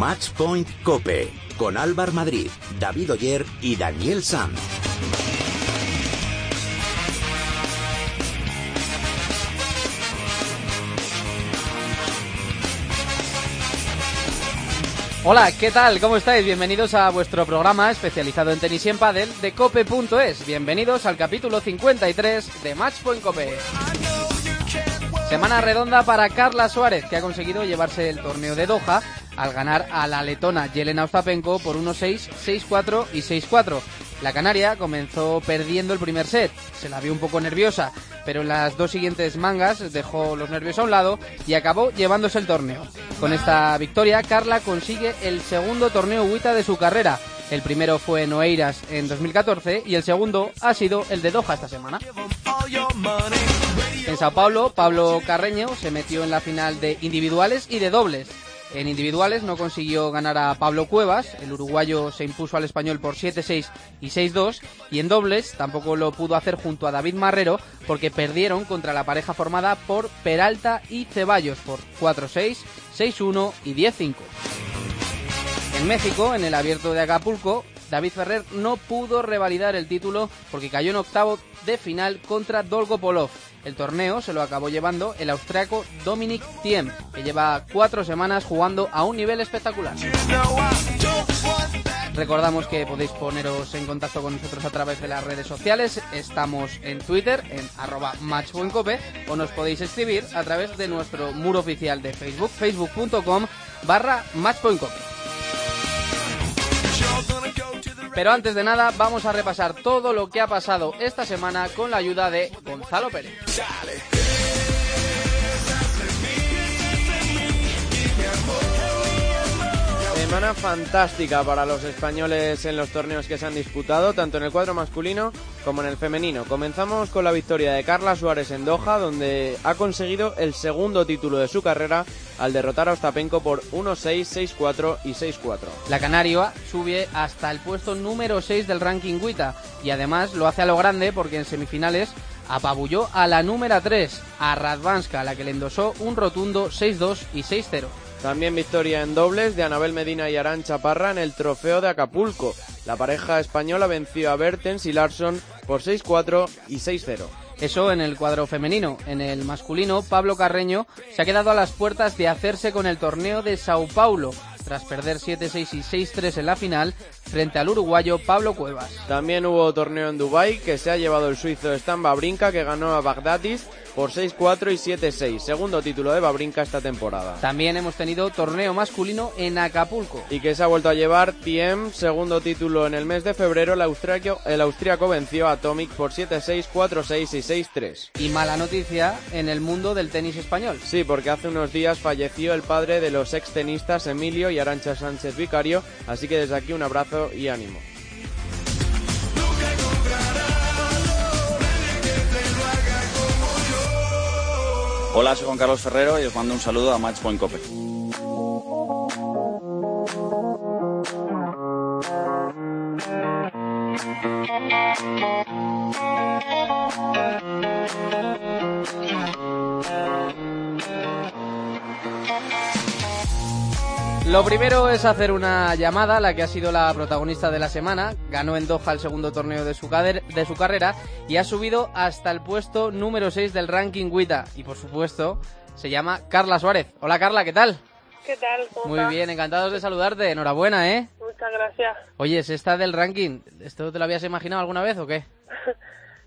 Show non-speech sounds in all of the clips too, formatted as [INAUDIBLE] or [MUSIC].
Matchpoint Cope con Álvar Madrid, David Oyer y Daniel Sanz. Hola, ¿qué tal? ¿Cómo estáis? Bienvenidos a vuestro programa especializado en tenis y en pádel de cope.es. Bienvenidos al capítulo 53 de Matchpoint Cope. Semana redonda para Carla Suárez, que ha conseguido llevarse el torneo de Doha al ganar a la letona Yelena Ostapenko por 1-6, 6-4 y 6-4. La canaria comenzó perdiendo el primer set, se la vio un poco nerviosa, pero en las dos siguientes mangas dejó los nervios a un lado y acabó llevándose el torneo. Con esta victoria, Carla consigue el segundo torneo WTA de su carrera. El primero fue en Oeiras en 2014 y el segundo ha sido el de Doha esta semana. En Sao Paulo, Pablo Carreño se metió en la final de individuales y de dobles. En individuales no consiguió ganar a Pablo Cuevas, el uruguayo se impuso al español por 7-6 y 6-2, y en dobles tampoco lo pudo hacer junto a David Marrero porque perdieron contra la pareja formada por Peralta y Ceballos por 4-6, 6-1 y 10-5. En México, en el abierto de Acapulco, David Ferrer no pudo revalidar el título porque cayó en octavo de final contra Dolgopolov. El torneo se lo acabó llevando el austriaco Dominic Thiem, que lleva cuatro semanas jugando a un nivel espectacular. Recordamos que podéis poneros en contacto con nosotros a través de las redes sociales. Estamos en Twitter, en arroba matchpointcope, o nos podéis escribir a través de nuestro muro oficial de Facebook, facebook.com barra matchpointcope. Pero antes de nada, vamos a repasar todo lo que ha pasado esta semana con la ayuda de Gonzalo Pérez. Semana fantástica para los españoles en los torneos que se han disputado, tanto en el cuadro masculino como en el femenino. Comenzamos con la victoria de Carla Suárez en Doha, donde ha conseguido el segundo título de su carrera al derrotar a Ostapenko por 1-6, 6-4 y 6-4. La Canaria sube hasta el puesto número 6 del ranking WTA y además lo hace a lo grande porque en semifinales apabulló a la número 3, a Radvanska, a la que le endosó un rotundo 6-2 y 6-0. También victoria en dobles de Anabel Medina y Arancha Parra en el trofeo de Acapulco. La pareja española venció a Bertens y Larson por 6-4 y 6-0. Eso en el cuadro femenino. En el masculino, Pablo Carreño se ha quedado a las puertas de hacerse con el torneo de Sao Paulo, tras perder 7-6 y 6-3 en la final frente al uruguayo Pablo Cuevas. También hubo torneo en Dubai que se ha llevado el suizo Stan Babrinka que ganó a Bagdatis por 6-4 y 7-6, segundo título de Babrinka esta temporada. También hemos tenido torneo masculino en Acapulco. Y que se ha vuelto a llevar Tiem, segundo título en el mes de febrero, el austriaco, el austriaco venció a Tomic por 7-6, 4-6 y 6-3. Y mala noticia en el mundo del tenis español. Sí, porque hace unos días falleció el padre de los ex tenistas Emilio y Arancha Sánchez Vicario, así que desde aquí un abrazo y ánimo. Hola, soy Juan Carlos Ferrero y os mando un saludo a Matchpoint Cope. Lo primero es hacer una llamada a la que ha sido la protagonista de la semana. Ganó en Doha el segundo torneo de su, de su carrera y ha subido hasta el puesto número 6 del ranking WTA. Y por supuesto, se llama Carla Suárez. Hola Carla, ¿qué tal? ¿Qué tal? ¿Cómo Muy estás? bien, encantados de saludarte. Enhorabuena, ¿eh? Muchas gracias. Oye, ¿es esta del ranking? ¿Esto te lo habías imaginado alguna vez o qué? [LAUGHS]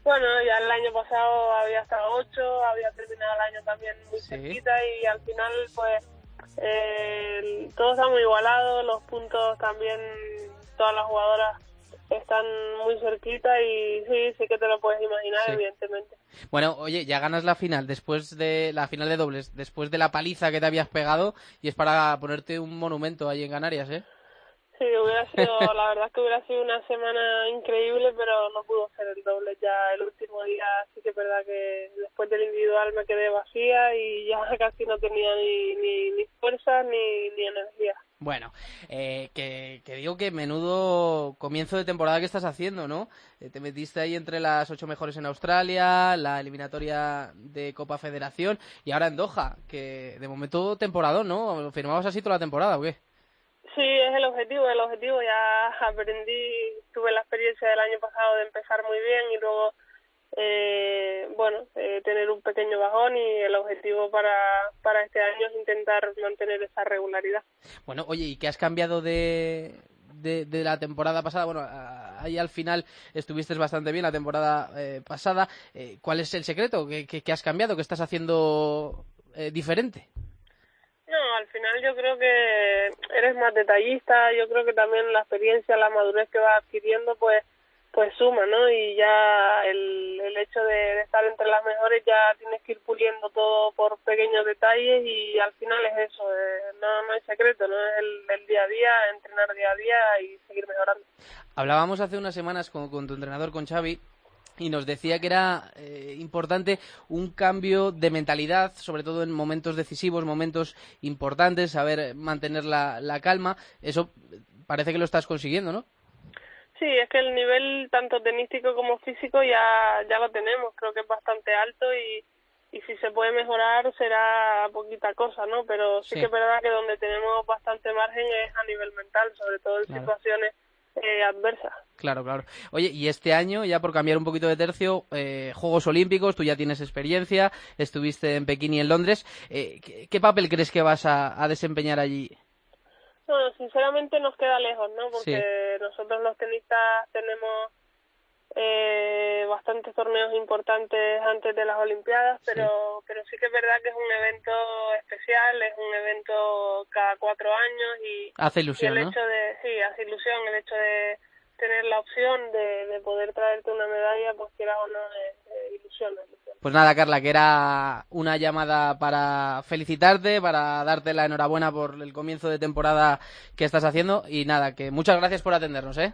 Bueno, ya el año pasado había estado 8, había terminado el año también muy Sí. cerquita y al final pues eh, todo está muy igualado, los puntos también, todas las jugadoras están muy cerquita y sí, sí que te lo puedes imaginar, Sí. evidentemente. Bueno, oye, ya ganas la final después de la final de dobles, después de la paliza que te habías pegado y es para ponerte un monumento ahí en Canarias, ¿eh? Sí, hubiera sido, la verdad es que hubiera sido una semana increíble, pero no pudo ser el doble ya el último día, sí que es verdad que después del individual me quedé vacía y ya [LAUGHS] casi no tenía ni, ni, ni fuerza ni, ni energía. Bueno, eh, que, que digo que menudo comienzo de temporada que estás haciendo, ¿no? Eh, te metiste ahí entre las ocho mejores en Australia, la eliminatoria de Copa Federación y ahora en Doha, que de momento temporada, ¿no? ¿Firmabas así toda la temporada o qué? Sí, es el objetivo, el objetivo. Ya aprendí, tuve la experiencia del año pasado de empezar muy bien y luego, eh, bueno, eh, tener un pequeño bajón y el objetivo para, para este año es intentar mantener esa regularidad. Bueno, oye, ¿y qué has cambiado de, de, la temporada pasada? Bueno, ahí al final estuviste bastante bien la temporada eh, pasada. Eh, ¿Cuál es el secreto? ¿Qué, qué, has cambiado? ¿Qué estás haciendo eh, diferente? Al final yo creo que eres más detallista, yo creo que también la experiencia, la madurez que vas adquiriendo, pues pues suma, ¿no? Y ya el, el hecho de, estar entre las mejores ya tienes que ir puliendo todo por pequeños detalles y al final es eso, eh, no, no hay secreto, ¿no? Es el, día a día, entrenar día a día y seguir mejorando. Hablábamos hace unas semanas con, con tu entrenador, con Xavi, y nos decía que era eh, importante un cambio de mentalidad, sobre todo en momentos decisivos, momentos importantes, saber mantener la, la calma. Eso parece que lo estás consiguiendo, ¿no? Sí, es que el nivel tanto tenístico como físico ya, ya lo tenemos, creo que es bastante alto y, y si se puede mejorar será poquita cosa, ¿no? Pero sí, que es verdad que donde tenemos bastante margen es a nivel mental, sobre todo en situaciones eh, adversa. Claro, claro. Oye, y este año, ya por cambiar un poquito de tercio, eh, Juegos Olímpicos, tú ya tienes experiencia, estuviste en Pekín y en Londres. Eh, ¿qué, papel crees que vas a, desempeñar allí? Bueno, sinceramente nos queda lejos, ¿no? Porque nosotros los tenistas tenemos eh, bastantes torneos importantes antes de las Olimpiadas, pero sí. pero sí que es verdad que es un evento especial, es un evento cada cuatro años y hace ilusión, el hecho de sí hace ilusión el hecho de tener la opción de, de poder traerte una medalla, pues quiera o no, es, ilusión, Pues nada, Carla, que era una llamada para felicitarte, para darte la enhorabuena por el comienzo de temporada que estás haciendo y nada, que muchas gracias por atendernos, ¿eh?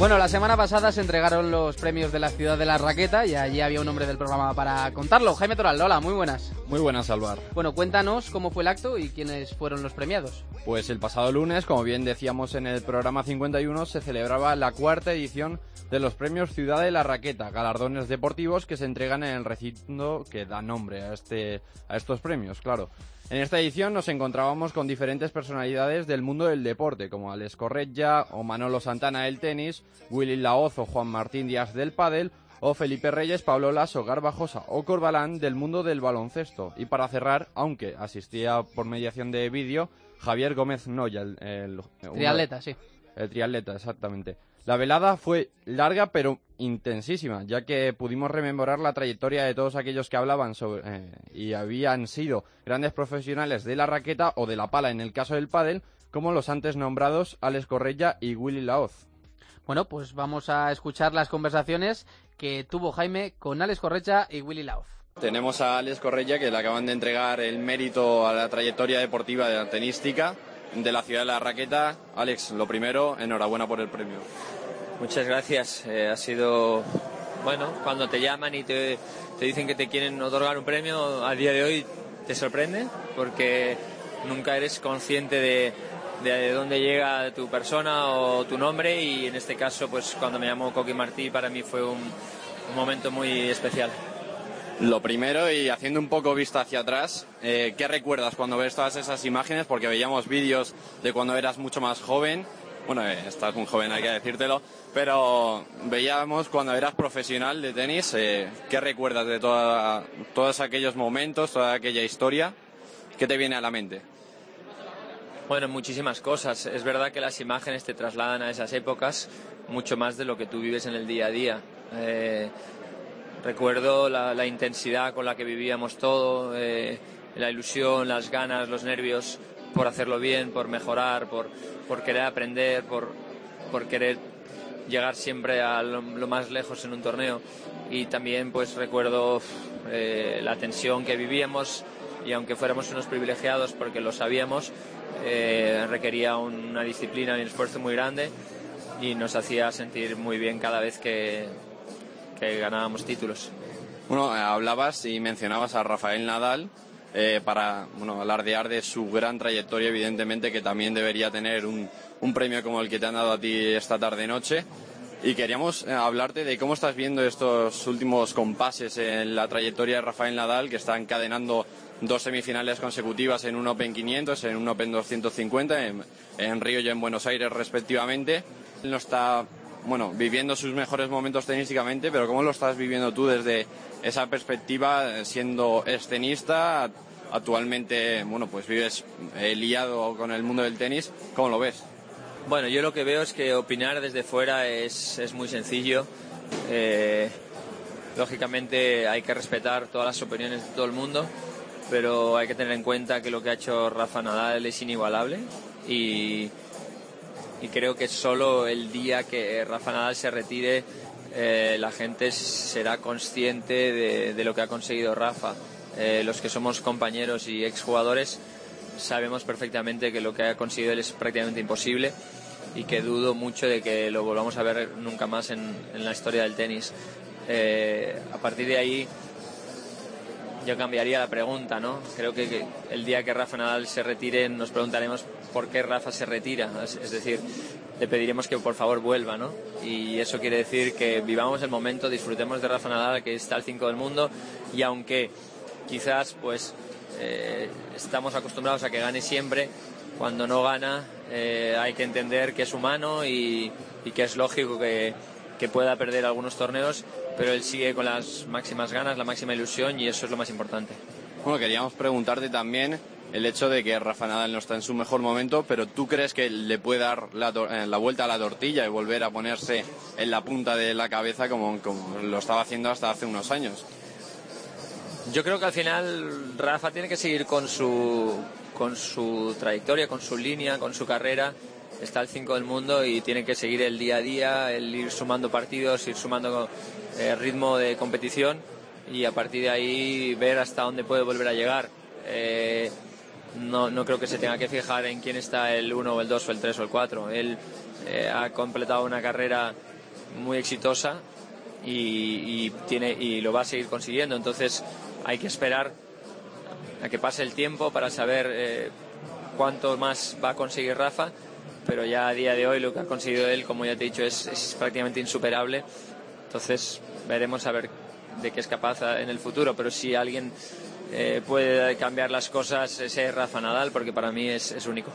bueno, la semana pasada se entregaron los premios de la ciudad de la raqueta y allí había un hombre del programa para contarlo. Jaime Toral, hola, muy buenas. Muy buenas, Alvar. Bueno, cuéntanos cómo fue el acto y quiénes fueron los premiados. Pues el pasado lunes, como bien decíamos en el programa 51, se celebraba la cuarta edición de los premios Ciudad de la Raqueta, galardones deportivos que se entregan en el recinto que da nombre a, este, a estos premios, claro. En esta edición nos encontrábamos con diferentes personalidades del mundo del deporte, como Alex Correia o Manolo Santana del tenis, Willy Laoz o Juan Martín Díaz del pádel, o Felipe Reyes, Pablo Lasso, Garbajosa o Corbalán del mundo del baloncesto. Y para cerrar, aunque asistía por mediación de vídeo, Javier Gómez Noya, el, el triatleta, sí. El triatleta, exactamente. La velada fue larga pero intensísima, ya que pudimos rememorar la trayectoria de todos aquellos que hablaban sobre, eh, y habían sido grandes profesionales de la raqueta o de la pala en el caso del pádel, como los antes nombrados Alex Correia y Willy Laoz. Bueno, pues vamos a escuchar las conversaciones que tuvo Jaime con Alex Correia y Willy Laoz. Tenemos a Alex Correia que le acaban de entregar el mérito a la trayectoria deportiva de la tenística de la ciudad de la raqueta. Alex, lo primero, enhorabuena por el premio. Muchas gracias. Eh, ha sido, bueno, cuando te llaman y te, te dicen que te quieren otorgar un premio, a día de hoy te sorprende porque nunca eres consciente de, de dónde llega tu persona o tu nombre y en este caso, pues cuando me llamó Coqui Martí, para mí fue un, un momento muy especial. Lo primero, y haciendo un poco vista hacia atrás, eh, ¿qué recuerdas cuando ves todas esas imágenes? Porque veíamos vídeos de cuando eras mucho más joven. Bueno, eh, estás muy joven, hay que decírtelo. Pero veíamos cuando eras profesional de tenis. Eh, ¿Qué recuerdas de toda, todos aquellos momentos, toda aquella historia? ¿Qué te viene a la mente? Bueno, muchísimas cosas. Es verdad que las imágenes te trasladan a esas épocas mucho más de lo que tú vives en el día a día. Recuerdo la, intensidad con la que vivíamos todo, eh, la ilusión, las ganas, los nervios por hacerlo bien, por mejorar, por, por querer aprender, por, por querer llegar siempre a lo, más lejos en un torneo. Y también pues recuerdo eh, la tensión que vivíamos y aunque fuéramos unos privilegiados porque lo sabíamos, eh, requería una disciplina y un esfuerzo muy grande y nos hacía sentir muy bien cada vez que, que ganábamos títulos. Bueno, eh, hablabas y mencionabas a Rafael Nadal eh, para bueno, alardear de su gran trayectoria, evidentemente, que también debería tener un, un premio como el que te han dado a ti esta tarde-noche. Y queríamos eh, hablarte de cómo estás viendo estos últimos compases en la trayectoria de Rafael Nadal, que está encadenando dos semifinales consecutivas en un Open 500, en un Open 250, en, en Río y en Buenos Aires respectivamente. No está bueno, viviendo sus mejores momentos tenísticamente, pero ¿cómo lo estás viviendo tú desde esa perspectiva, eh, siendo escenista? Actualmente, bueno, pues vives eh, liado con el mundo del tenis. ¿Cómo lo ves? Bueno, yo lo que veo es que opinar desde fuera es, es muy sencillo. Eh, lógicamente hay que respetar todas las opiniones de todo el mundo, pero hay que tener en cuenta que lo que ha hecho Rafa Nadal es inigualable y, y creo que solo el día que Rafa Nadal se retire eh, la gente será consciente de, de, lo que ha conseguido Rafa. Eh, los que somos compañeros y exjugadores sabemos perfectamente que lo que ha conseguido él es prácticamente imposible y que dudo mucho de que lo volvamos a ver nunca más en, en la historia del tenis. Eh, a partir de ahí yo cambiaría la pregunta, ¿no? Creo que, que, el día que Rafa Nadal se retire nos preguntaremos por qué Rafa se retira. Es, decir, le pediremos que por favor vuelva, ¿no? Y eso quiere decir que vivamos el momento, disfrutemos de Rafa Nadal, que está al 5 del mundo, y aunque quizás pues eh, estamos acostumbrados a que gane siempre, cuando no gana eh, hay que entender que es humano y, y que es lógico que, que pueda perder algunos torneos, pero él sigue con las máximas ganas, la máxima ilusión y eso es lo más importante. Bueno, queríamos preguntarte también el hecho de que Rafa Nadal no está en su mejor momento, pero ¿tú crees que le puede dar la, la vuelta a la tortilla y volver a ponerse en la punta de la cabeza como, lo estaba haciendo hasta hace unos años? Yo creo que al final Rafa tiene que seguir con su, con su trayectoria, con su línea, con su carrera. Está al 5 del mundo y tiene que seguir el día a día, el ir sumando partidos, ir sumando eh, ritmo de competición y a partir de ahí ver hasta dónde puede volver a llegar. Eh, no, no, creo que se tenga que fijar en quién está el 1 o el 2 o el 3 o el 4. Él eh, ha completado una carrera muy exitosa y, tiene, y lo va a seguir consiguiendo. Entonces hay que esperar a que pase el tiempo para saber eh, cuánto más va a conseguir Rafa, pero ya a día de hoy lo que ha conseguido él, como ya te he dicho, es, es prácticamente insuperable. Entonces veremos a ver de qué es capaz en el futuro, pero si alguien eh, puede cambiar las cosas ese es Rafa Nadal, porque para mí es, es único.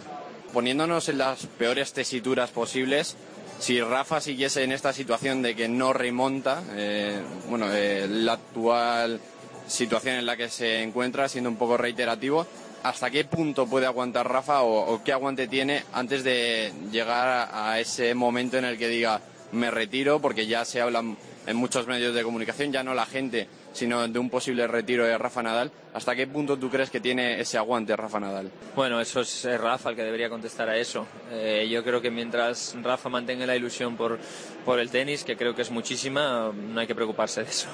Poniéndonos en las peores tesituras posibles, si Rafa siguiese en esta situación de que no remonta, eh, bueno, eh, la actual situación en la que se encuentra, siendo un poco reiterativo, ¿hasta qué punto puede aguantar Rafa o, o qué aguante tiene antes de llegar a, a, ese momento en el que diga me retiro? Porque ya se habla en muchos medios de comunicación, ya no la gente, sino de un posible retiro de Rafa Nadal. ¿Hasta qué punto tú crees que tiene ese aguante Rafa Nadal? Bueno, eso es Rafa el que debería contestar a eso. Eh, yo creo que mientras Rafa mantenga la ilusión por, por el tenis, que creo que es muchísima, no hay que preocuparse de eso.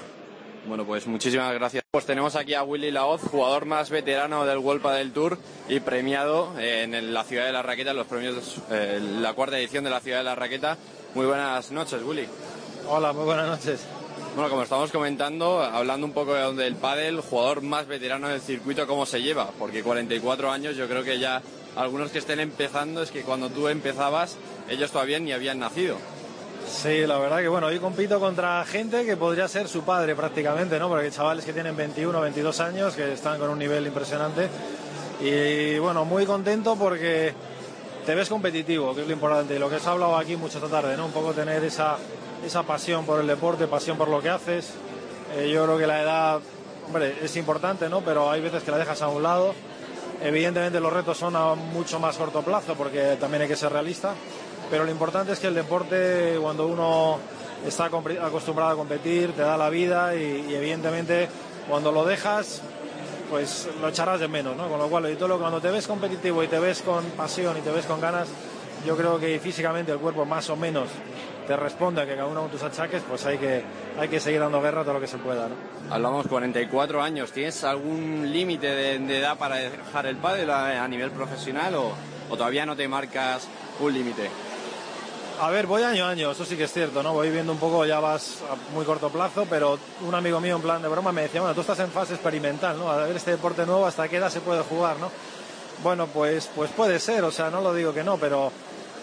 Bueno, pues muchísimas gracias. Pues tenemos aquí a Willy Laoz, jugador más veterano del World del Tour y premiado en la Ciudad de la Raqueta, en los premios, eh, la cuarta edición de la Ciudad de la Raqueta. Muy buenas noches, Willy. Hola, muy buenas noches. Bueno, como estamos comentando, hablando un poco del pádel, jugador más veterano del circuito, ¿cómo se lleva? Porque 44 años, yo creo que ya algunos que estén empezando, es que cuando tú empezabas, ellos todavía ni habían nacido. Sí, la verdad que bueno, hoy compito contra gente que podría ser su padre prácticamente, ¿no? Porque hay chavales que tienen 21, 22 años, que están con un nivel impresionante. Y bueno, muy contento porque te ves competitivo, que es lo importante. Y lo que ha hablado aquí mucho esta tarde, ¿no? Un poco tener esa, esa pasión por el deporte, pasión por lo que haces. Eh, yo creo que la edad, es importante, ¿no? Pero hay veces que la dejas a un lado. Evidentemente los retos son a mucho más corto plazo porque también hay que ser realista. Pero lo importante es que el deporte, cuando uno está acostumbrado a competir, te da la vida y, evidentemente cuando lo dejas, pues lo echarás de menos, ¿no? Con lo cual, todo cuando te ves competitivo y te ves con pasión y te ves con ganas, yo creo que físicamente el cuerpo más o menos te responde a que cada uno con tus achaques, pues hay que, hay que seguir dando guerra todo lo que se pueda. ¿no? Hablamos 44 años, ¿tienes algún límite de, de, edad para dejar el pádel a, a nivel profesional o, o, todavía no te marcas un límite? A ver, voy año a año, eso sí que es cierto, ¿no? Voy viendo un poco, ya vas a muy corto plazo, pero un amigo mío en plan de broma me decía, bueno, tú estás en fase experimental, ¿no? A ver este deporte nuevo, ¿hasta qué edad se puede jugar, ¿no? Bueno, pues, pues puede ser, o sea, no lo digo que no, pero,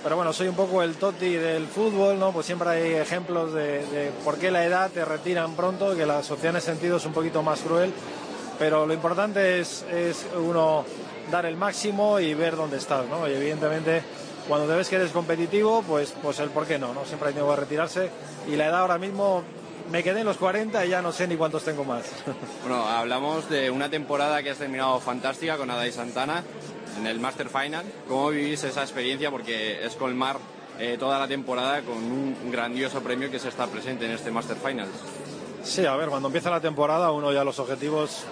pero bueno, soy un poco el toti del fútbol, ¿no? Pues siempre hay ejemplos de, de por qué la edad te retiran pronto, que la sociedad en ese sentido es un poquito más cruel, pero lo importante es, es uno dar el máximo y ver dónde estás, ¿no? Y evidentemente cuando te ves que eres competitivo, pues, pues el por qué no, ¿no? Siempre hay tiempo de retirarse y la edad ahora mismo me quedé en los 40 y ya no sé ni cuántos tengo más. [LAUGHS] Bueno, hablamos de una temporada que has terminado fantástica con Ada y Santana en el Master Final. ¿Cómo vivís esa experiencia? Porque es colmar eh, toda la temporada con un grandioso premio que se está presente en este Master Final. Sí, a ver, cuando empieza la temporada uno ya los objetivos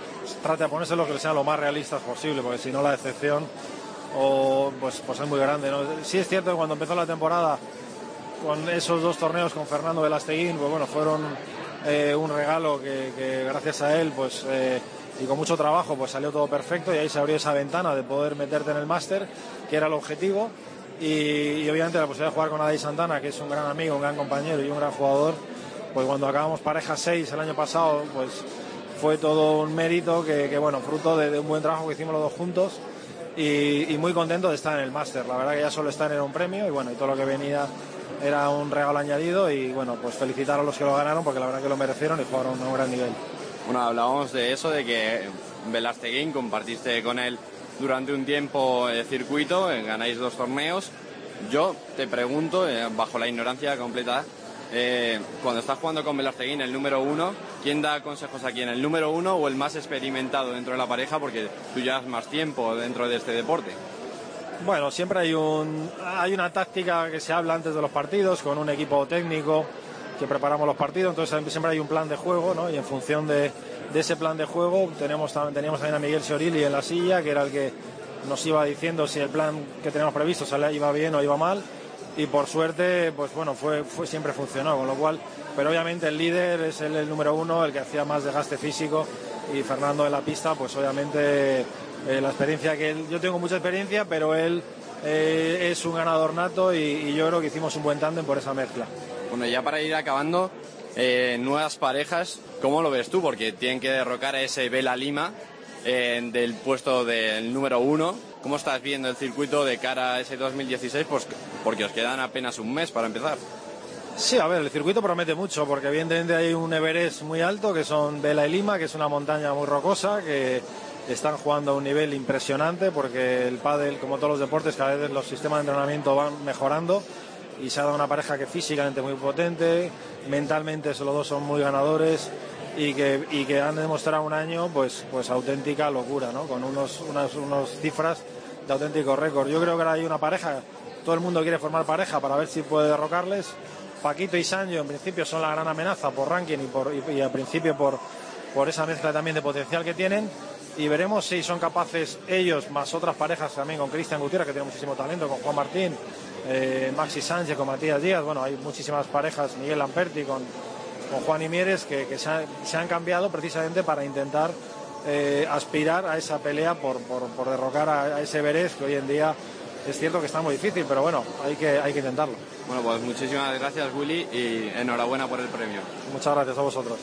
trata de ponerse lo que sean lo más realistas posible, porque si no la decepción o pues, pues es muy grande. ¿no? Sí es cierto que cuando empezó la temporada con esos dos torneos con Fernando Velasteguín, pues bueno, fueron eh, un regalo que, que, gracias a él pues eh, y con mucho trabajo pues salió todo perfecto y ahí se abrió esa ventana de poder meterte en el máster, que era el objetivo. Y, obviamente la posibilidad de jugar con Adai Santana, que es un gran amigo, un gran compañero y un gran jugador, pues cuando acabamos pareja 6 el año pasado, pues fue todo un mérito que, bueno, fruto de, un buen trabajo que hicimos los dos juntos y, y muy contento de estar en el máster. La verdad que ya solo estar era un premio y bueno, y todo lo que venía era un regalo añadido y bueno, pues felicitar a los que lo ganaron porque la verdad que lo merecieron y jugaron a un gran nivel. Bueno, hablábamos de eso, de que Velasteguín compartiste con él durante un tiempo el circuito, eh, ganáis dos torneos. Yo te pregunto, eh, bajo la ignorancia completa, eh, cuando estás jugando con Velasteguín, el número uno, ¿quién da consejos a quién? ¿El número uno o el más experimentado dentro de la pareja? Porque tú llevas más tiempo dentro de este deporte. Bueno, siempre hay, un, hay una táctica que se habla antes de los partidos con un equipo técnico que preparamos los partidos, entonces siempre hay un plan de juego, ¿no? Y en función de, ese plan de juego tenemos, teníamos también a Miguel Seorili en la silla, que era el que nos iba diciendo si el plan que teníamos previsto iba bien o iba mal y por suerte, pues bueno, fue, fue, siempre funcionó, con lo cual, pero obviamente el líder es el, el número uno, el que hacía más desgaste físico y Fernando en la pista, pues obviamente eh, la experiencia que él, yo tengo mucha experiencia, pero él eh, es un ganador nato y, y, yo creo que hicimos un buen tándem por esa mezcla. Bueno, ya para ir acabando, eh, nuevas parejas, ¿cómo lo ves tú? Porque tienen que derrocar a ese Vela Lima eh, del puesto del número uno. ¿Cómo estás viendo el circuito de cara a ese 2016? Pues porque os quedan apenas un mes para empezar. Sí, a ver, el circuito promete mucho porque evidentemente hay un Everest muy alto que son Vela y Lima, que es una montaña muy rocosa que están jugando a un nivel impresionante porque el pádel, como todos los deportes, cada vez los sistemas de entrenamiento van mejorando y se ha dado una pareja que físicamente muy potente, mentalmente los dos son muy ganadores y que, y que han demostrado un año pues, pues auténtica locura, ¿no? con unos, unas unos cifras de auténtico récord. Yo creo que ahora hay una pareja, todo el mundo quiere formar pareja para ver si puede derrocarles. Paquito y Sancho en principio son la gran amenaza por ranking y, por, y, al principio por, por esa mezcla también de potencial que tienen y veremos si son capaces ellos más otras parejas también con Cristian Gutiérrez que tiene muchísimo talento, con Juan Martín, eh, Maxi Sánchez, con Matías Díaz, bueno, hay muchísimas parejas, Miguel Lamperti con, con Juan y Mieres que, que se, ha, se, han cambiado precisamente para intentar eh, aspirar a esa pelea por, por, por derrocar a, a, ese Everest que hoy en día es cierto que está muy difícil, pero bueno, hay que, hay que intentarlo. Bueno, pues muchísimas gracias Willy y enhorabuena por el premio. Muchas gracias a vosotros.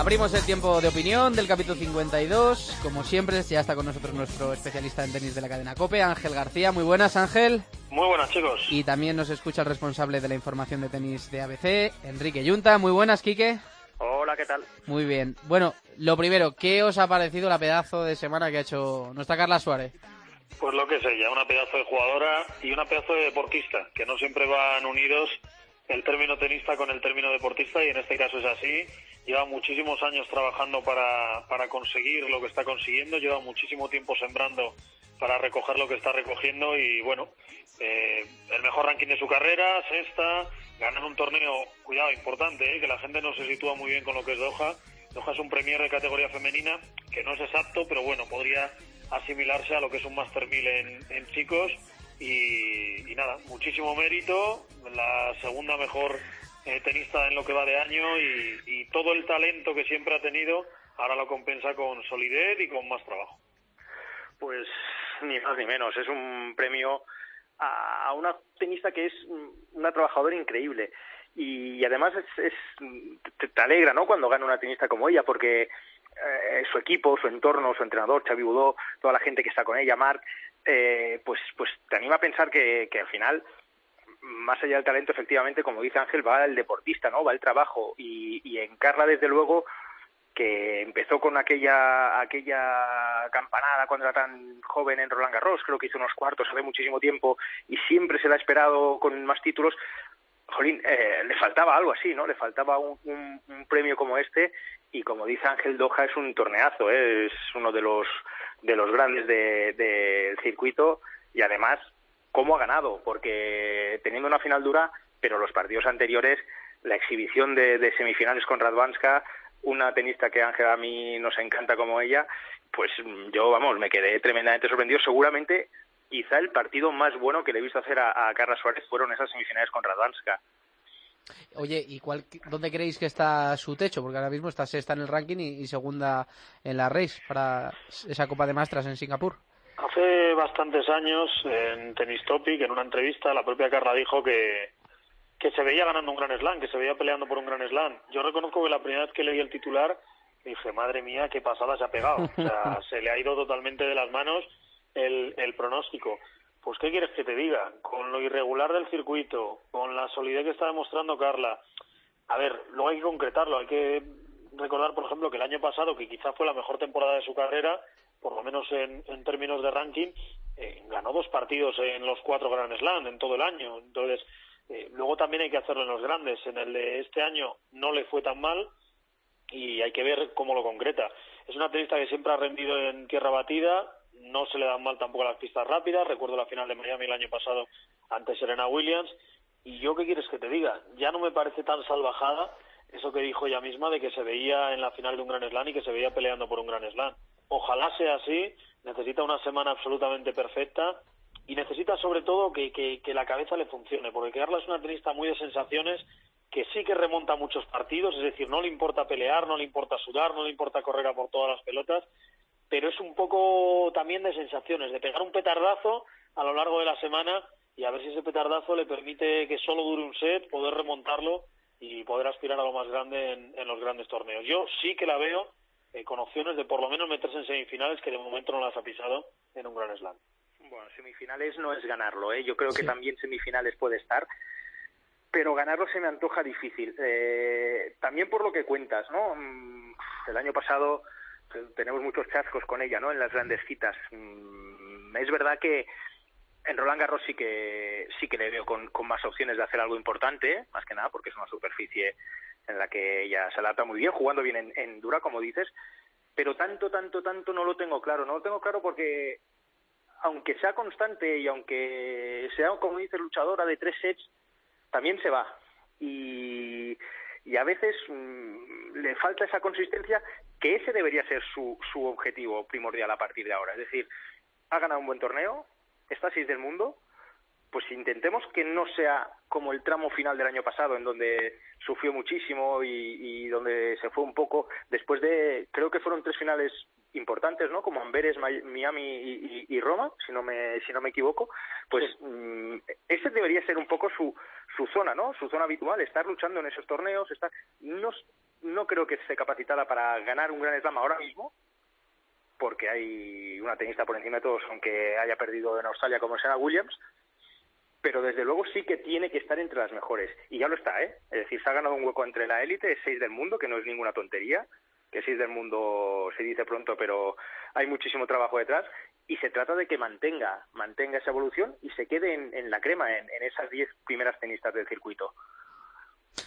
Abrimos el tiempo de opinión del capítulo 52. Como siempre, ya está con nosotros nuestro especialista en tenis de la cadena COPE, Ángel García. Muy buenas, Ángel. Muy buenas, chicos. Y también nos escucha el responsable de la información de tenis de ABC, Enrique Yunta. Muy buenas, Quique. Hola, ¿qué tal? Muy bien. Bueno, lo primero, ¿qué os ha parecido la pedazo de semana que ha hecho nuestra Carla Suárez? Pues lo que es ella, una pedazo de jugadora y una pedazo de deportista, que no siempre van unidos el término tenista con el término deportista y en este caso es así. Lleva muchísimos años trabajando para, para conseguir lo que está consiguiendo, lleva muchísimo tiempo sembrando para recoger lo que está recogiendo y bueno, eh, el mejor ranking de su carrera, sexta, ganar un torneo, cuidado, importante, eh, que la gente no se sitúa muy bien con lo que es Doha. Doha es un premier de categoría femenina, que no es exacto, pero bueno, podría asimilarse a lo que es un Master 1000 en, chicos y, y, nada, muchísimo mérito, la segunda mejor eh, tenista en lo que va de año y, y todo el talento que siempre ha tenido ahora lo compensa con solidez y con más trabajo. Pues ni más ni menos, es un premio a una tenista que es una trabajadora increíble y, además es, te, alegra no cuando gana una tenista como ella porque eh, su equipo su entorno su entrenador Xavi Budó toda la gente que está con ella Marc eh, pues pues te anima a pensar que al final más allá del talento efectivamente como dice Ángel va el deportista no va el trabajo y, y en desde luego que empezó con aquella aquella campanada cuando era tan joven en Roland Garros, creo que hizo unos cuartos hace muchísimo tiempo y siempre se la ha esperado con más títulos. Jolín, eh, le faltaba algo así, ¿no? Le faltaba un, un, premio como este y como dice Ángel Doha es un torneazo, ¿eh? es uno de los de los grandes del de, circuito y además cómo ha ganado, porque teniendo una final dura, pero los partidos anteriores, la exhibición de, semifinales con Radvanska, una tenista que Ángela a mí nos encanta como ella, pues yo, vamos, me quedé tremendamente sorprendido. Seguramente, quizá el partido más bueno que le he visto hacer a, a Carla Suárez fueron esas semifinales con Radvanska. Oye, ¿y cuál, dónde creéis que está su techo? Porque ahora mismo está sexta en el ranking y, segunda en la race para esa Copa de Mastras en Singapur. Hace bastantes años en Tennis Topic, en una entrevista, la propia Carla dijo que, que se veía ganando un gran slam, que se veía peleando por un gran slam. Yo reconozco que la primera vez que leí el titular dije, madre mía, qué pasada se ha pegado. O sea, [LAUGHS] se le ha ido totalmente de las manos el, el pronóstico. Pues, ¿qué quieres que te diga? Con lo irregular del circuito, con la solidez que está demostrando Carla. A ver, luego hay que concretarlo. Hay que recordar, por ejemplo, que el año pasado, que quizá fue la mejor temporada de su carrera, por lo menos en, términos de ranking, eh, ganó dos partidos en los cuatro Grand Slam en todo el año. Entonces, eh, luego también hay que hacerlo en los grandes. En el de este año no le fue tan mal y hay que ver cómo lo concreta. Es una tenista que siempre ha rendido en tierra batida, no se le dan mal tampoco las pistas rápidas. Recuerdo la final de Miami el año pasado ante Serena Williams. Y yo, ¿qué quieres que te diga? Ya no me parece tan salvajada eso que dijo ella misma de que se veía en la final de un Gran Slam y que se veía peleando por un Gran Slam. Ojalá sea así, necesita una semana absolutamente perfecta y necesita sobre todo que, que, la cabeza le funcione, porque Carla es una tenista muy de sensaciones que sí que remonta muchos partidos, es decir, no le importa pelear, no le importa sudar, no le importa correr a por todas las pelotas, pero es un poco también de sensaciones, de pegar un petardazo a lo largo de la semana y a ver si ese petardazo le permite que solo dure un set, poder remontarlo y poder aspirar a lo más grande en, los grandes torneos. Yo sí que la veo eh, con opciones de por lo menos meterse en semifinales que de momento no las ha pisado en un gran slam. Bueno, semifinales no es ganarlo, ¿eh? Yo creo que también semifinales puede estar, pero ganarlo se me antoja difícil. Eh, también por lo que cuentas, ¿no? Mm, el año pasado tenemos muchos chascos con ella, ¿no? En las grandes citas. Mm, es verdad que en Roland Garros sí que sí que le veo con, con más opciones de hacer algo importante, más que nada porque es una superficie en la que ella se adapta muy bien, jugando bien en, dura, como dices, pero tanto, tanto, tanto no lo tengo claro. No lo tengo claro porque aunque sea constante y aunque sea, como dice, luchadora de tres sets, también se va. Y, a veces mm, le falta esa consistencia que ese debería ser su, su objetivo primordial a partir de ahora. Es decir, ha ganado un buen torneo, está seis del mundo, pues intentemos que no sea como el tramo final del año pasado, en donde sufrió muchísimo y, y donde se fue un poco después de, creo que fueron tres finales importantes, ¿no? Como Amberes, Miami y, Roma, si no me si no me equivoco, pues mm, ese debería ser un poco su su zona, ¿no? Su zona habitual, estar luchando en esos torneos, estar no no creo que esté capacitada para ganar un Gran Slam ahora mismo, porque hay una tenista por encima de todos, aunque haya perdido en Australia como Serena Williams, pero desde luego sí que tiene que estar entre las mejores. Y ya lo está, ¿eh? Es decir, se ha ganado un hueco entre la élite, es seis del mundo, que no es ninguna tontería, que sí es del mundo, se dice pronto, pero hay muchísimo trabajo detrás y se trata de que mantenga, mantenga esa evolución y se quede en, la crema, en, esas diez primeras tenistas del circuito.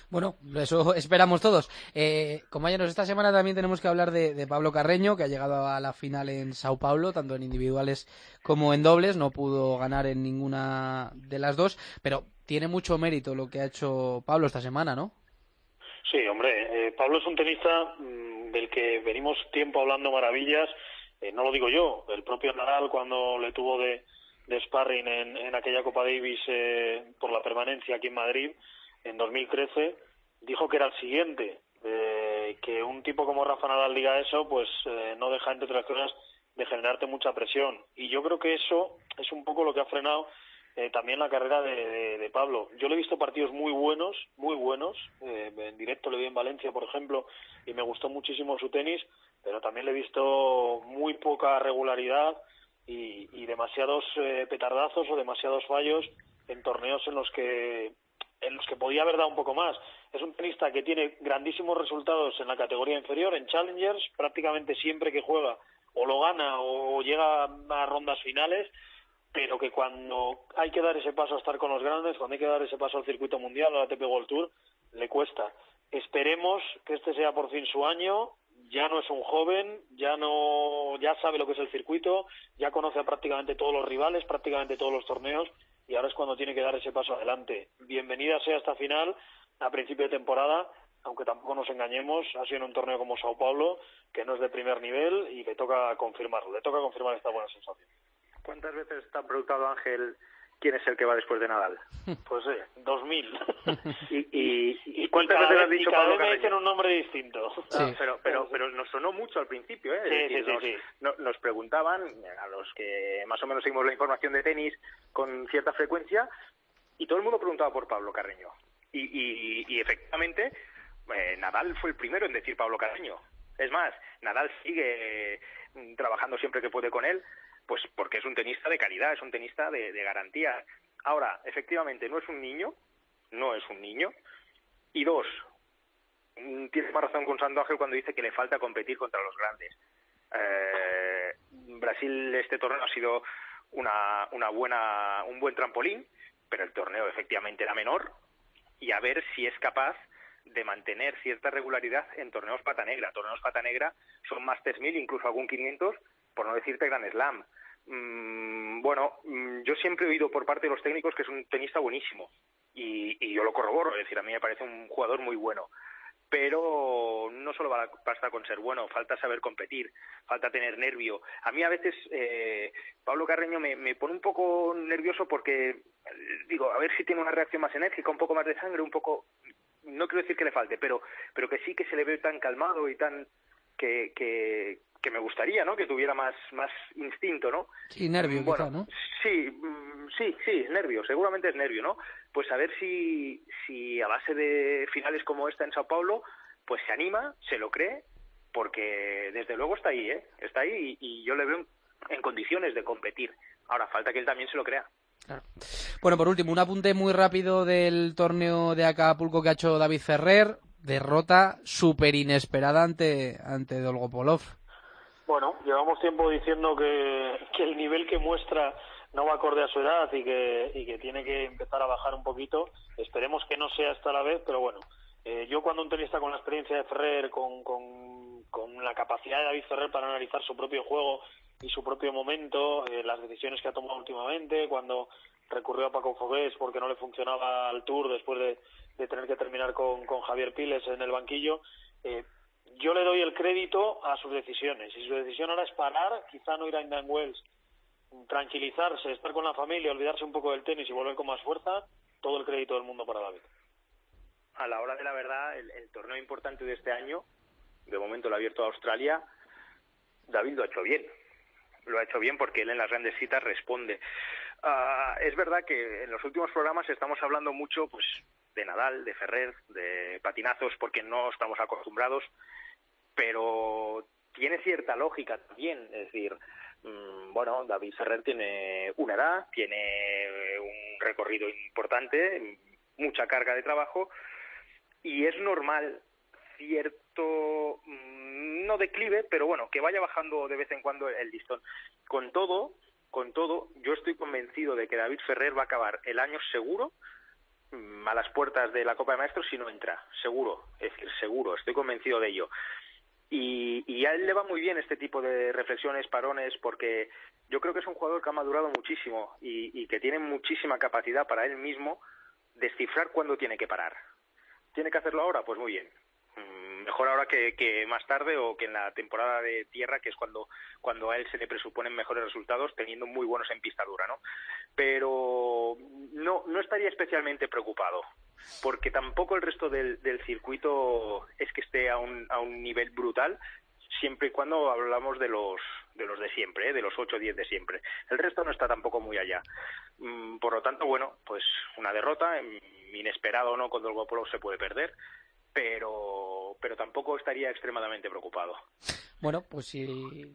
Bueno, eso [LAUGHS] esperamos todos. Eh, compañeros, esta semana también tenemos que hablar de, Pablo Carreño, que ha llegado a la final en Sao Paulo, tanto en individuales como en dobles. No pudo ganar en ninguna de las dos, pero tiene mucho mérito lo que ha hecho Pablo esta semana, ¿no? Sí, hombre, eh, Pablo es un tenista mm, del que venimos tiempo hablando maravillas. Eh, no lo digo yo, el propio Nadal cuando le tuvo de, de sparring en, en aquella Copa Davis eh, por la permanencia aquí en Madrid, en 2013, dijo que era el siguiente, que un tipo como Rafa Nadal diga eso, pues eh, no deja, entre otras cosas, de generarte mucha presión. Y yo creo que eso es un poco lo que ha frenado eh, también la carrera de, de, Pablo. Yo le he visto partidos muy buenos, muy buenos. Eh, en directo le vi en Valencia, por ejemplo, y me gustó muchísimo su tenis, pero también le he visto muy poca regularidad y, y demasiados eh, petardazos o demasiados fallos en torneos en los que en los que podía haber dado un poco más. Es un tenista que tiene grandísimos resultados en la categoría inferior, en Challengers, prácticamente siempre que juega o lo gana o llega a rondas finales, pero que cuando hay que dar ese paso a estar con los grandes, cuando hay que dar ese paso al circuito mundial, al ATP World Tour, le cuesta. Esperemos que este sea por fin su año. Ya no es un joven, ya no, ya sabe lo que es el circuito, ya conoce a prácticamente todos los rivales, prácticamente todos los torneos, y ahora es cuando tiene que dar ese paso adelante. Bienvenida sea esta final a principio de temporada aunque tampoco nos engañemos, ha sido en un torneo como Sao Paulo, que no es de primer nivel y le toca confirmarlo, le toca confirmar esta buena sensación. ¿Cuántas veces te ha preguntado Ángel quién es el que va después de Nadal? [LAUGHS] Pues eh, dos mil. [LAUGHS] ¿Y, y, y cuántas veces has dicho y cada Pablo vez me dicen un nombre distinto. Ah, pero, pero, pero nos sonó mucho al principio, ¿eh? Sí, decir, sí, sí, nos, sí. no- nos preguntaban, a los que más o menos seguimos la información de tenis con cierta frecuencia, y todo el mundo preguntaba por Pablo Carreño. Y, y, y efectivamente, eh, Nadal fue el primero en decir Pablo Carreño. Es más, Nadal sigue mm, trabajando siempre que puede con él, pues porque es un tenista de calidad, es un tenista de, de garantía. Ahora, efectivamente, no es un niño, no es un niño. Y dos, tiene más razón con Sando Ángel cuando dice que le falta competir contra los grandes. Eh, Brasil este torneo ha sido una, una buena, un buen trampolín, pero el torneo efectivamente era menor y a ver si es capaz de mantener cierta regularidad en torneos pata negra. Torneos pata negra son Masters 1000, incluso algún 500, por no decirte Grand Slam. Mm, bueno, mm, yo siempre he oído por parte de los técnicos que es un tenista buenísimo y, y yo lo corroboro, es decir, a mí me parece un jugador muy bueno. Pero no solo basta con ser bueno, falta saber competir, falta tener nervio. A mí a veces eh, Pablo Carreño me, pone un poco nervioso porque digo, a ver si tiene una reacción más enérgica, un poco más de sangre, un poco no quiero decir que le falte, pero, pero que sí que se le ve tan calmado y tan que, que, que me gustaría, ¿no? Que tuviera más, más instinto, ¿no? Sí, nervio, Bueno, quizá, ¿no? Sí, mm, sí, sí, nervio, seguramente es nervio, ¿no? Pues a ver si, si a base de finales como esta en Sao Paulo, pues se anima, se lo cree, porque desde luego está ahí, ¿eh? Está ahí y, y yo le veo en, en condiciones de competir. Ahora falta que él también se lo crea. Bueno, por último, un apunte muy rápido del torneo de Acapulco que ha hecho David Ferrer. Derrota súper inesperada ante, ante Dolgopolov. Bueno, llevamos tiempo diciendo que, que el nivel que muestra no va acorde a su edad y que, y que tiene que empezar a bajar un poquito. Esperemos que no sea esta la vez, pero bueno, eh, yo cuando un tenista con la experiencia de Ferrer, con, con, la capacidad de David Ferrer para analizar su propio juego y su propio momento, eh, las decisiones que ha tomado últimamente, cuando recurrió a Paco Fogués porque no le funcionaba al Tour después de, de tener que terminar con, con Javier Piles en el banquillo, eh, yo le doy el crédito a sus decisiones. Si su decisión ahora es parar, quizá no ir a Indian Wells, tranquilizarse, estar con la familia, olvidarse un poco del tenis y volver con más fuerza, todo el crédito del mundo para David. A la hora de la verdad, el, torneo importante de este año, de momento lo ha abierto a Australia, David lo ha hecho bien. Lo ha hecho bien porque él en las grandes citas responde. Ah, es verdad que en los últimos programas estamos hablando mucho pues de Nadal, de Ferrer, de patinazos, porque no estamos acostumbrados, pero tiene cierta lógica también. Es decir, mm, bueno, David Ferrer tiene una edad, tiene un recorrido importante, mucha carga de trabajo, y es normal cierto mm, no declive, pero bueno, que vaya bajando de vez en cuando el listón. Con todo, con todo, yo estoy convencido de que David Ferrer va a acabar el año seguro a las puertas de la Copa de Maestros si no entra, seguro, es decir, seguro, estoy convencido de ello. Y, a él le va muy bien este tipo de reflexiones, parones, porque yo creo que es un jugador que ha madurado muchísimo y, y que tiene muchísima capacidad para él mismo descifrar cuándo tiene que parar. ¿Tiene que hacerlo ahora? Pues muy bien. Mejor ahora que, que más tarde o que en la temporada de tierra, que es cuando, cuando a él se le presuponen mejores resultados, teniendo muy buenos en pista dura, ¿no? Pero no, no estaría especialmente preocupado. porque tampoco el resto del, circuito es que esté a un, a un nivel brutal, siempre y cuando hablamos de los de los de siempre, ¿eh? de los 8 o 10 de siempre. El resto no está tampoco muy allá. Mm, por lo tanto, bueno, pues una derrota, mm, inesperado o no, cuando el Gopolo se puede perder, pero, pero tampoco estaría extremadamente preocupado. Bueno, pues si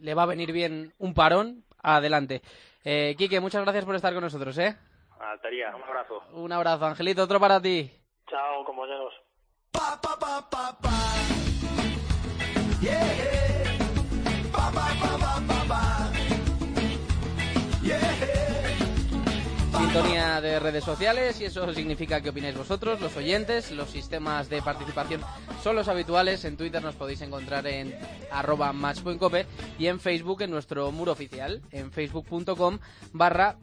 le va a venir bien un parón, adelante. Eh, Quique, muchas gracias por estar con nosotros, ¿eh? Altaría, un abrazo. Un abrazo, Angelito, otro para ti. Chao, compañeros. Sintonía de redes sociales y eso significa que opináis vosotros, los oyentes. Los sistemas de participación son los habituales. En Twitter nos podéis encontrar en arroba matchpointcope y en Facebook en nuestro muro oficial, en facebook.com barra.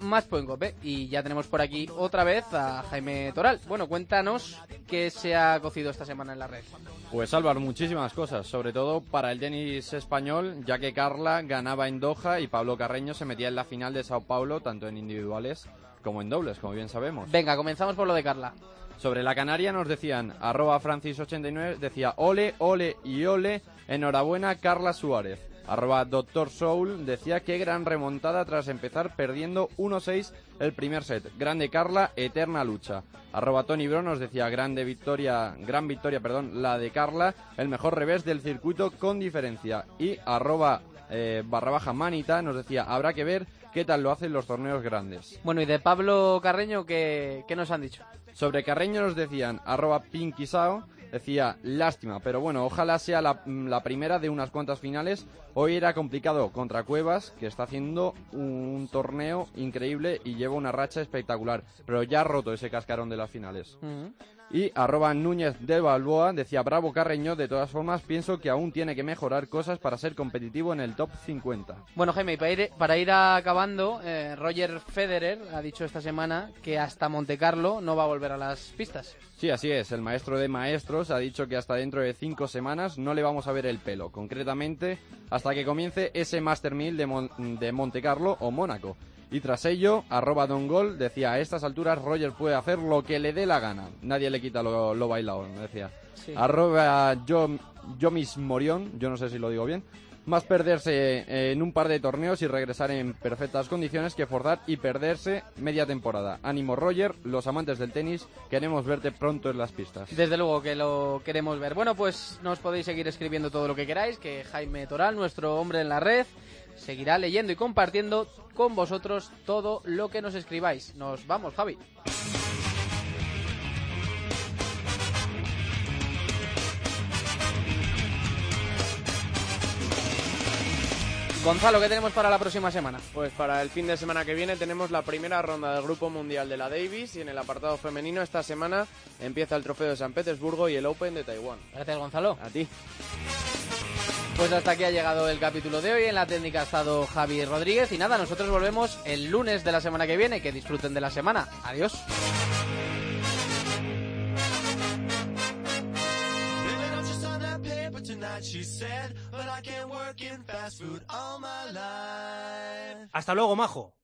Y ya tenemos por aquí otra vez a Jaime Toral. Bueno, cuéntanos qué se ha cocido esta semana en la red. Pues Álvaro, muchísimas cosas, sobre todo para el tenis español, ya que Carla ganaba en Doha y Pablo Carreño se metía en la final de Sao Paulo, tanto en individuales como en dobles, como bien sabemos. Venga, comenzamos por lo de Carla. Sobre la Canaria nos decían, arroba Francis89, decía ole, ole y ole, enhorabuena Carla Suárez. Arroba Doctor Soul decía que gran remontada tras empezar perdiendo 1-6 el primer set. Grande Carla, eterna lucha. Arroba Tony Bro nos decía grande victoria, gran victoria, perdón, la de Carla, el mejor revés del circuito con diferencia. Y arroba eh, barra baja manita nos decía habrá que ver qué tal lo hacen los torneos grandes. Bueno, y de Pablo Carreño, ¿qué, qué nos han dicho? Sobre Carreño nos decían arroba Pinkisao, decía lástima, pero bueno, ojalá sea la, la, primera de unas cuantas finales. Hoy era complicado contra Cuevas, que está haciendo un torneo increíble y lleva una racha espectacular, pero ya ha roto ese cascarón de las finales. Y arroba Núñez de Balboa decía bravo Carreño, de todas formas pienso que aún tiene que mejorar cosas para ser competitivo en el top 50. Bueno Jaime, y para ir, para ir acabando, eh, Roger Federer ha dicho esta semana que hasta Monte Carlo no va a volver a las pistas. Sí, así es, el maestro de maestros ha dicho que hasta dentro de cinco semanas no le vamos a ver el pelo, concretamente hasta que comience ese Master 1000 de, Mon de Monte Carlo o Mónaco. Y tras ello, arroba Don Gol decía, a estas alturas Roger puede hacer lo que le dé la gana. Nadie le quita lo, lo bailado, decía. Sí. Arroba yo, Yomis Morión, yo no sé si lo digo bien. Más perderse en un par de torneos y regresar en perfectas condiciones que forzar y perderse media temporada. Ánimo Roger, los amantes del tenis, queremos verte pronto en las pistas. Desde luego que lo queremos ver. Bueno, pues nos podéis seguir escribiendo todo lo que queráis, que Jaime Toral, nuestro hombre en la red, seguirá leyendo y compartiendo con vosotros todo lo que nos escribáis. Nos vamos, Javi. Gonzalo, ¿qué tenemos para la próxima semana? Pues para el fin de semana que viene tenemos la primera ronda del Grupo Mundial de la Davis y en el apartado femenino esta semana empieza el Trofeo de San Petersburgo y el Open de Taiwán. Gracias, Gonzalo. A ti. Pues hasta aquí ha llegado el capítulo de hoy. En la técnica ha estado Javi Rodríguez. Y nada, nosotros volvemos el lunes de la semana que viene. Que disfruten de la semana. Adiós. Hasta luego, majo.